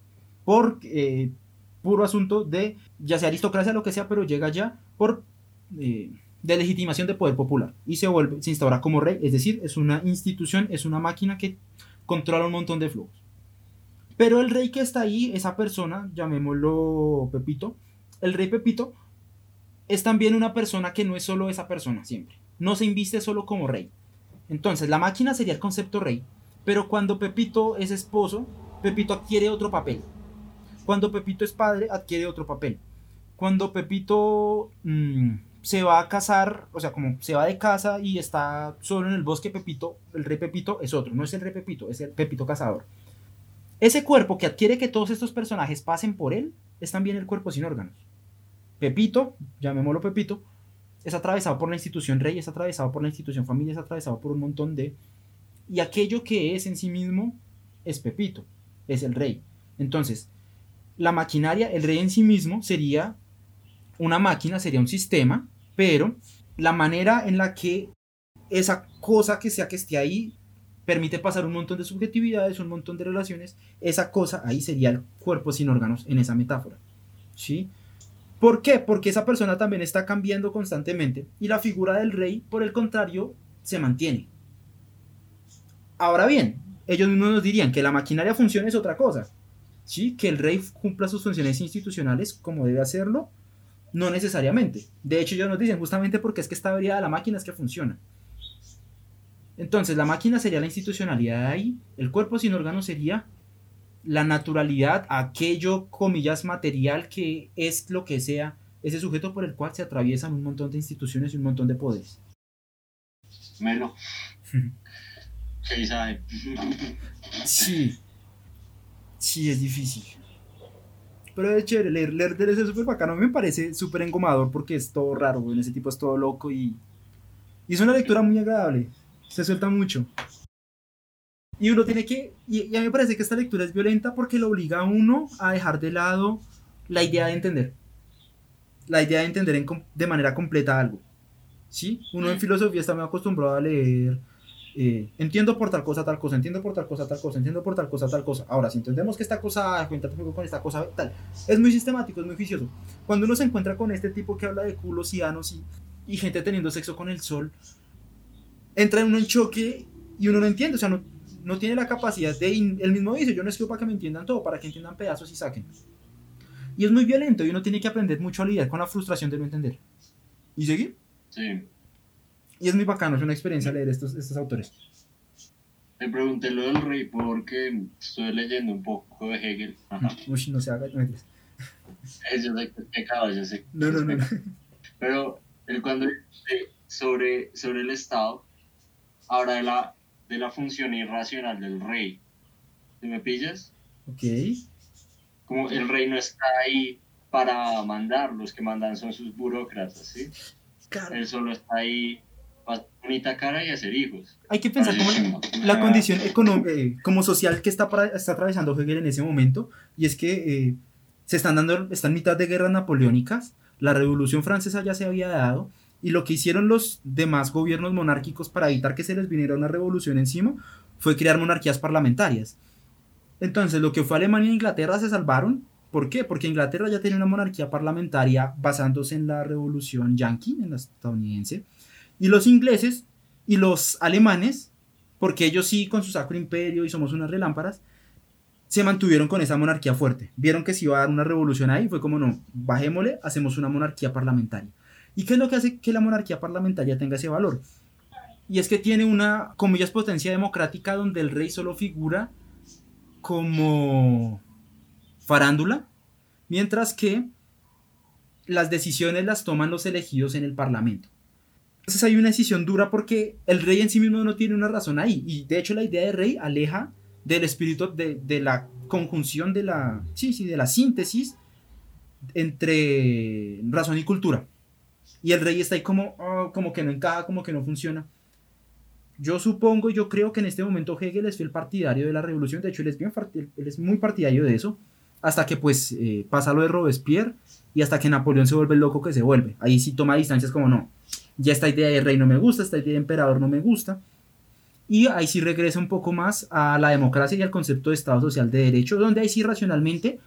Por eh, puro asunto de, ya sea aristocracia lo que sea, pero llega ya por eh, de legitimación de poder popular. Y se vuelve, se instaura como rey. Es decir, es una institución, es una máquina que controla un montón de flujos. Pero el rey que está ahí, esa persona, llamémoslo Pepito, el rey Pepito es también una persona que no es solo esa persona siempre. No se inviste solo como rey. Entonces, la máquina sería el concepto rey, pero cuando Pepito es esposo, Pepito adquiere otro papel. Cuando Pepito es padre, adquiere otro papel. Cuando Pepito mm, se va a casar, o sea, como se va de casa y está solo en el bosque, Pepito, el rey Pepito es otro, no es el rey Pepito, es el Pepito cazador. Ese cuerpo que adquiere que todos estos personajes pasen por él es también el cuerpo sin órganos. Pepito, llamémoslo Pepito, es atravesado por la institución rey, es atravesado por la institución familia, es atravesado por un montón de... Y aquello que es en sí mismo es Pepito, es el rey. Entonces, la maquinaria, el rey en sí mismo sería una máquina, sería un sistema, pero la manera en la que esa cosa que sea que esté ahí permite pasar un montón de subjetividades, un montón de relaciones, esa cosa ahí sería el cuerpo sin órganos en esa metáfora. ¿Sí? ¿Por qué? Porque esa persona también está cambiando constantemente y la figura del rey, por el contrario, se mantiene. Ahora bien, ellos mismos nos dirían que la maquinaria funcione es otra cosa. ¿Sí? Que el rey cumpla sus funciones institucionales como debe hacerlo, No necesariamente. De hecho, ellos nos dicen justamente porque es que está habilidad la máquina es que funciona. Entonces, la máquina sería la institucionalidad de ahí, el cuerpo sin órgano sería la naturalidad, aquello, comillas, material que es lo que sea, ese sujeto por el cual se atraviesan un montón de instituciones y un montón de poderes. Melo. ¿Qué sabe? Sí. Sí, es difícil. Pero es chévere, leer, leer de es súper bacano. A mí me parece súper engomador porque es todo raro, en ese tipo es todo loco y, y es una lectura muy agradable. Se suelta mucho. Y uno tiene que, y, a mí me parece que esta lectura es violenta porque lo obliga a uno a dejar de lado la idea de entender. La idea de entender de manera completa algo. ¿Sí? Uno en filosofía está muy acostumbrado a leer eh, entiendo por tal cosa, tal cosa, entiendo por tal cosa, tal cosa, entiendo por tal cosa, tal cosa. Ahora, si entendemos que esta cosa cuenta con esta cosa, tal, es muy sistemático, es muy oficioso. Cuando uno se encuentra con este tipo que habla de culos y anos y, y gente teniendo sexo con el sol, entra en un choque y uno no entiende, o sea, no, no tiene la capacidad de, él mismo dice, yo no escribo para que me entiendan todo, para que entiendan pedazos y saquen. Y es muy violento y uno tiene que aprender mucho a lidiar con la frustración de no entender. ¿Y seguir? Sí. Y es muy bacano, es una experiencia leer estos, estos autores. Me pregunté lo del rey porque estoy leyendo un poco de Hegel. Uy, no se haga. No, yo sé que es pecado, yo sé. No, no, no. Pero él cuando sobre, sobre el Estado, habla de la, de la función irracional del rey. ¿Te me pillas? Ok. Como el rey no está ahí para mandar, los que mandan son sus burócratas, ¿sí? Claro. Él solo está ahí bonita cara y hacer hijos. Hay que pensar como la condición eh, como social que está, está atravesando Hegel en ese momento, y es que eh, se están dando, están mitad de guerras napoleónicas, la revolución francesa ya se había dado, y lo que hicieron los demás gobiernos monárquicos para evitar que se les viniera una revolución encima fue crear monarquías parlamentarias. Entonces, lo que fue Alemania e Inglaterra se salvaron. ¿Por qué? Porque Inglaterra ya tenía una monarquía parlamentaria basándose en la revolución yankee, en la estadounidense. Y los ingleses y los alemanes, porque ellos sí con su sacro imperio y somos unas relámparas, se mantuvieron con esa monarquía fuerte. Vieron que se iba a dar una revolución ahí, fue como no, bajémosle, hacemos una monarquía parlamentaria. ¿Y qué es lo que hace que la monarquía parlamentaria tenga ese valor? Y es que tiene una, comillas, potencia democrática donde el rey solo figura como farándula, mientras que las decisiones las toman los elegidos en el parlamento. Entonces hay una decisión dura porque el rey en sí mismo no tiene una razón ahí. Y de hecho la idea de rey aleja del espíritu de, la conjunción de la, sí, sí, de la síntesis entre razón y cultura. Y el rey está ahí como, oh, como que no encaja, como que no funciona. Yo supongo, yo creo que en este momento Hegel es fiel partidario de la revolución. De hecho, él es, bien, él es muy partidario de eso. Hasta que pues eh, pasa lo de Robespierre y hasta que Napoleón se vuelve el loco que se vuelve. Ahí sí toma distancias como no ya esta idea de rey no me gusta, esta idea de emperador no me gusta. Y ahí sí regresa un poco más a la democracia y al concepto de Estado social de derecho, donde ahí sí racionalmente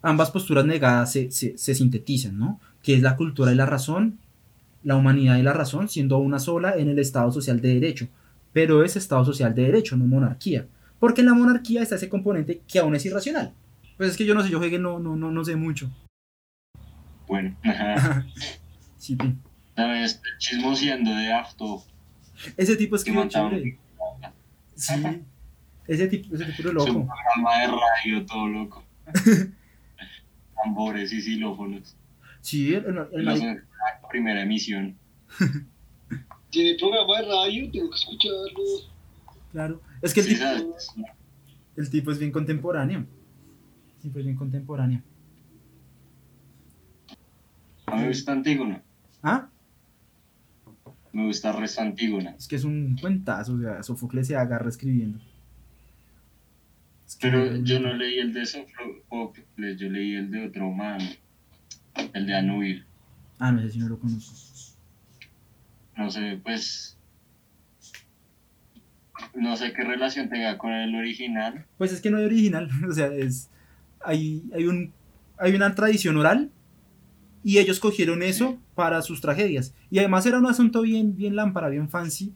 ambas posturas negadas se, se, sintetizan, ¿no? Que es la cultura y la razón, la humanidad y la razón, siendo una sola en el Estado social de derecho. Pero es Estado social de derecho, no monarquía. Porque en la monarquía está ese componente que aún es irracional. Pues es que yo no sé, yo Hegel no, no, no, no sé mucho. Bueno. sí, vez chismoseando de Afto. Ese tipo es que chévere. Sí. Ese tipo, ese tipo es loco. Es un programa de radio todo loco. Tambores y xilófonos. Sí, el, el, la primera emisión. Tiene programa de radio, tengo que escucharlo. Claro. Es que el, tipo, el tipo es bien contemporáneo. El tipo es bien contemporáneo. A mí me gusta Antígona. ¿Ah? Me gusta Resto Antígona. Es que es un cuentazo, o sea, Sofocles se agarra escribiendo. Pero yo no leí el de Sofocles, yo leí el de otro man, el de Anubis. Ah, no sé si no lo conozco. No sé, pues. No sé qué relación tenga con el original. Pues es que no hay original, o sea, es. Hay, hay, un, hay una tradición oral y ellos cogieron eso para sus tragedias. Y además era un asunto bien, bien lámpara, bien fancy,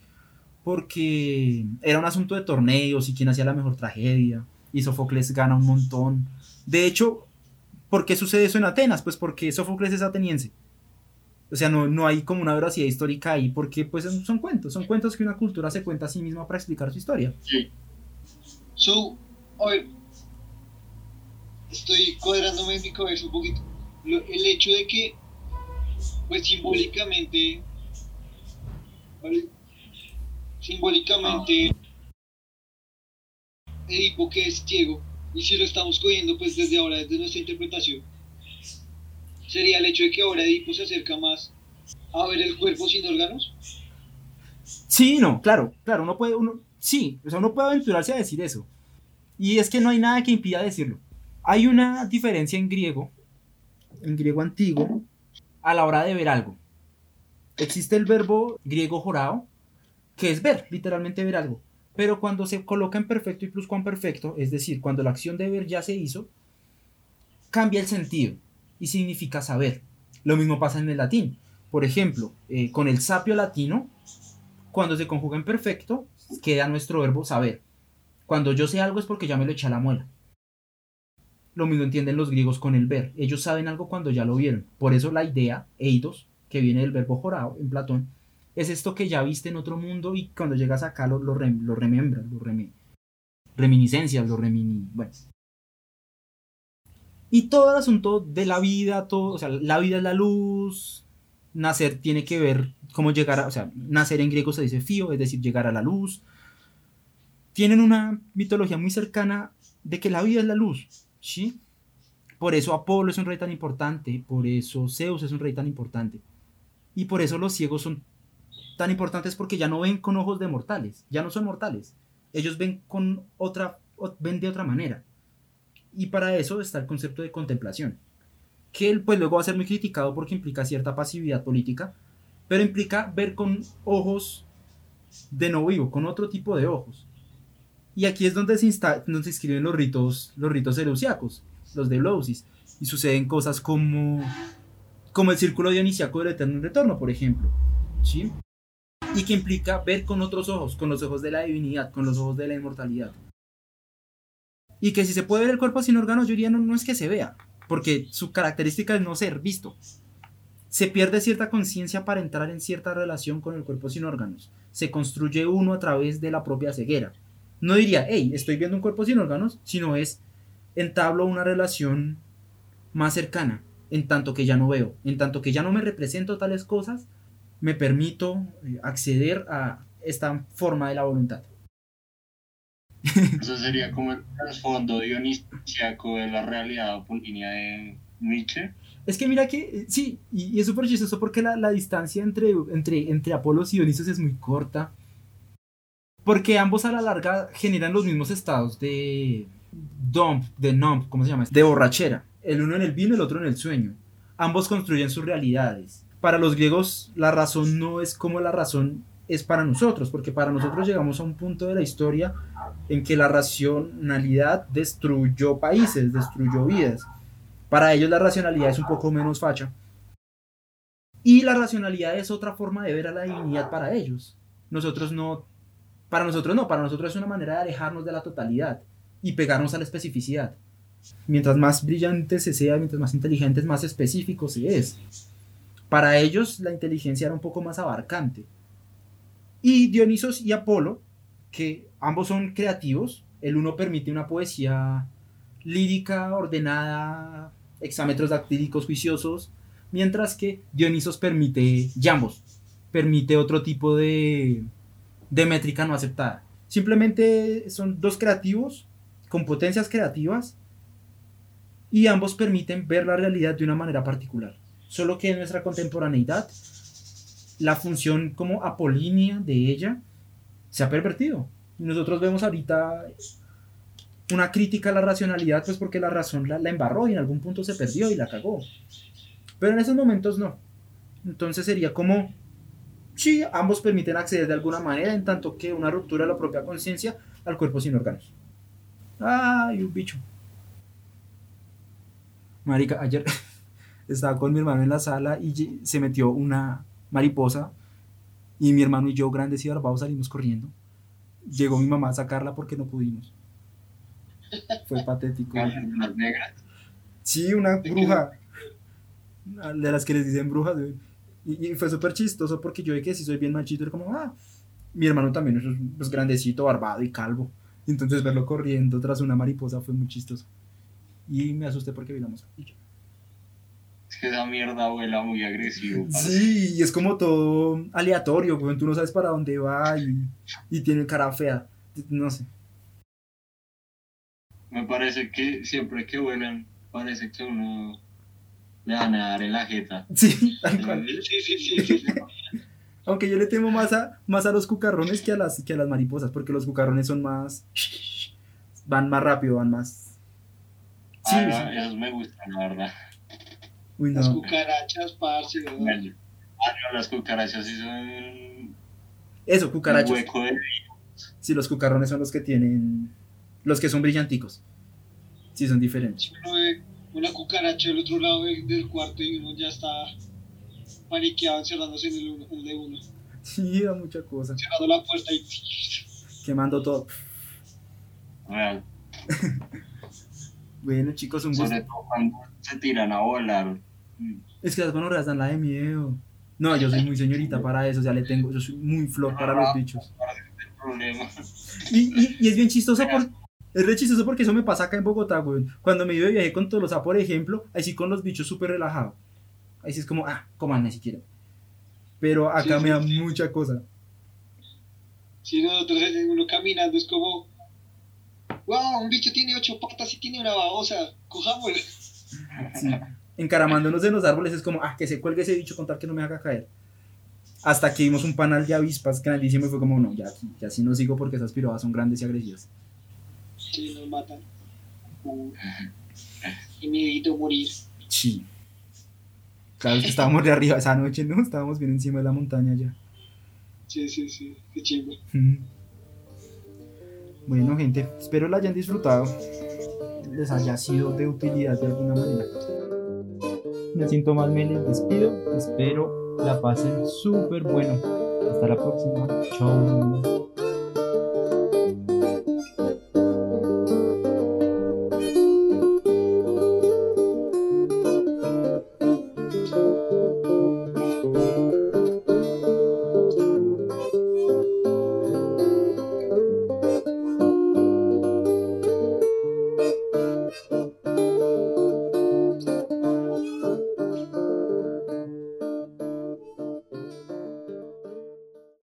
porque era un asunto de torneos y quién hacía la mejor tragedia. Y Sófocles gana un montón. De hecho, ¿por qué sucede eso en Atenas? Pues porque Sófocles es ateniense. O sea, no, no hay como una veracidad histórica ahí porque pues son, cuentos, son cuentos que una cultura se cuenta a sí misma para explicar su historia. Sí. So, a ver, estoy cuadrándome en mi cabeza un poquito. El hecho de que, pues simbólicamente, ¿vale? simbólicamente, Edipo que es ciego, y si lo estamos cogiendo pues desde ahora, desde nuestra interpretación, sería el hecho de que ahora Edipo se acerca más a ver el cuerpo sin órganos. Sí, no, claro, claro, uno puede, uno, sí, o sea, uno puede aventurarse a decir eso. Y es que no hay nada que impida decirlo. Hay una diferencia en griego, en griego antiguo, a la hora de ver algo. Existe el verbo griego jorao, que es ver, literalmente ver algo. Pero cuando se coloca en perfecto y pluscuamperfecto, es decir, cuando la acción de ver ya se hizo, cambia el sentido y significa saber. Lo mismo pasa en el latín. Por ejemplo, eh, con el sapio latino, cuando se conjuga en perfecto, queda nuestro verbo saber. Cuando yo sé algo es porque ya me lo eché la muela. Lo mismo entienden los griegos con el ver. Ellos saben algo cuando ya lo vieron. Por eso la idea, eidos, que viene del verbo jorao en Platón, es esto que ya viste en otro mundo y cuando llegas acá lo, lo, rem- lo remembras, lo remi- reminiscencias, lo remini... Bueno. Y todo el asunto de la vida, todo, o sea, la vida es la luz, nacer tiene que ver cómo llegar a, o sea, nacer en griego se dice fío, es decir, llegar a la luz. Tienen una mitología muy cercana de que la vida es la luz, ¿sí? Por eso Apolo es un rey tan importante, por eso Zeus es un rey tan importante. Y por eso los ciegos son tan importantes porque ya no ven con ojos de mortales, ya no son mortales. Ellos ven con otra ven de otra manera. Y para eso está el concepto de contemplación que él pues luego va a ser muy criticado porque implica cierta pasividad política, pero implica ver con ojos de no vivo, con otro tipo de ojos. Y aquí es donde se, insta- donde se inscriben los ritos, los ritos eleusiacos, los de Eleusis, y suceden cosas como, como el círculo dionisiaco del eterno retorno, por ejemplo, ¿sí? Y que implica ver con otros ojos, con los ojos de la divinidad, con los ojos de la inmortalidad. Y que si se puede ver el cuerpo sin órganos, yo diría no, no es que se vea, porque su característica es no ser visto. Se pierde cierta conciencia para entrar en cierta relación con el cuerpo sin órganos. Se construye uno a través de la propia ceguera. No diría, hey, estoy viendo un cuerpo sin órganos, sino es entablo una relación más cercana, en tanto que ya no veo, en tanto que ya no me represento tales cosas, me permito eh, acceder a esta forma de la voluntad. Eso sería como el trasfondo dionisiaco de la realidad apolínea de Nietzsche. Es que mira que, eh, sí, y, y es súper chistoso porque la, la distancia entre, entre, entre Apolos y Dionisos es muy corta. Porque ambos a la larga generan los mismos estados de dump, de nump, ¿cómo se llama? De borrachera. El uno en el vino, el otro en el sueño. Ambos construyen sus realidades. Para los griegos, la razón no es como la razón es para nosotros, porque para nosotros llegamos a un punto de la historia en que la racionalidad destruyó países, destruyó vidas. Para ellos la racionalidad es un poco menos facha. Y la racionalidad es otra forma de ver a la divinidad para ellos. Nosotros no, para nosotros no, para nosotros es una manera de alejarnos de la totalidad y pegarnos a la especificidad. Mientras más brillante se sea, mientras más inteligente, más específico se es. Para ellos la inteligencia era un poco más abarcante. Y Dionisos y Apolo, que ambos son creativos, el uno permite una poesía lírica, ordenada, exámetros dactílicos juiciosos, mientras que Dionisos permite, y ambos, permite otro tipo de, de métrica no aceptada. Simplemente son dos creativos con potencias creativas y ambos permiten ver la realidad de una manera particular. Solo que en nuestra contemporaneidad la función como apolínea de ella se ha pervertido. Nosotros vemos ahorita una crítica a la racionalidad, pues porque la razón la, embarró y en algún punto se perdió y la cagó. Pero en esos momentos no. Entonces sería como, sí, ambos permiten acceder de alguna manera, en tanto que una ruptura de la propia conciencia al cuerpo sin órganos. Ay, un bicho. Marica, ayer estaba con mi hermano en la sala y se metió una mariposa y mi hermano y yo, grandes y barbados, salimos corriendo. Llegó mi mamá a sacarla porque no pudimos. Fue patético. Las negras. Sí, una bruja. De las que les dicen brujas. Y, y fue súper chistoso porque yo vi que si soy bien machito, era como, ah, mi hermano también es pues, grandecito, barbado y calvo. Entonces verlo corriendo tras una mariposa fue muy chistoso. Y me asusté porque vi la mosca. y. Es que esa mierda vuela muy agresivo. parce. Sí, y es como todo aleatorio, güey. Tú no sabes para dónde va y, y tiene cara fea. No sé. Me parece que siempre que vuelan, parece que uno le van a dar en la jeta. Sí, tal cual. Sí, sí, sí, sí. sí. Aunque yo le temo más a, más a los cucarrones que a, las, que a las mariposas, porque los cucarrones son más... Van más rápido, van más... Sí, Ah, no, sí. esos me gustan, la verdad. Uy, Las cucarachas, parce, ¿no? Bueno, ah, no, las cucarachas sí son Eso, un cucarachas. hueco de... Sí, los cucarrones son los que tienen... Los que son brillanticos. Sí, son diferentes. Uno ve una cucaracha del otro lado del, del cuarto y uno ya está paniqueado encerrándose en el, uno- en el de uno. Sí, da mucha cosa. Cerrando la puerta y... Quemando todo. Real. Bueno, chicos, un gusto. Sobre todo cuando se tiran a volar. Es que las gonorreas dan la de miedo. No, yo soy muy señorita para eso, ya le tengo, yo soy muy flor para los bichos. El problema. Y, y, y es bien chistoso porque es re chistoso porque eso me pasa acá en Bogotá, güey. Cuando me iba de viaje con Tolosa, por ejemplo, ahí sí con los bichos súper relajado. Ahí sí es como, ah, coman ni siquiera. Pero acá Sí, me sí, da sí. mucha cosa. Si nosotros, eh, uno caminando, es como... ¡Wow! Un bicho tiene ocho patas y tiene una babosa. Cojámoslo. Encaramándonos en los árboles es como, ah, que se cuelgue ese bicho con tal que no me haga caer. Hasta que vimos un panal de avispas grandísimo y fue como, no, ya, ya sí no sigo porque esas pirobas son grandes y agresivas. Sí, nos matan. Uh, y miedito morir. Sí. Claro, es que estábamos de arriba esa noche, ¿no? Estábamos bien encima de la montaña ya. Sí, sí, sí. Qué chingo. Bueno, gente, espero la hayan disfrutado. Les haya sido de utilidad de alguna manera. Me siento mal, me les despido. Espero la pasen súper bueno. Hasta la próxima. Chao.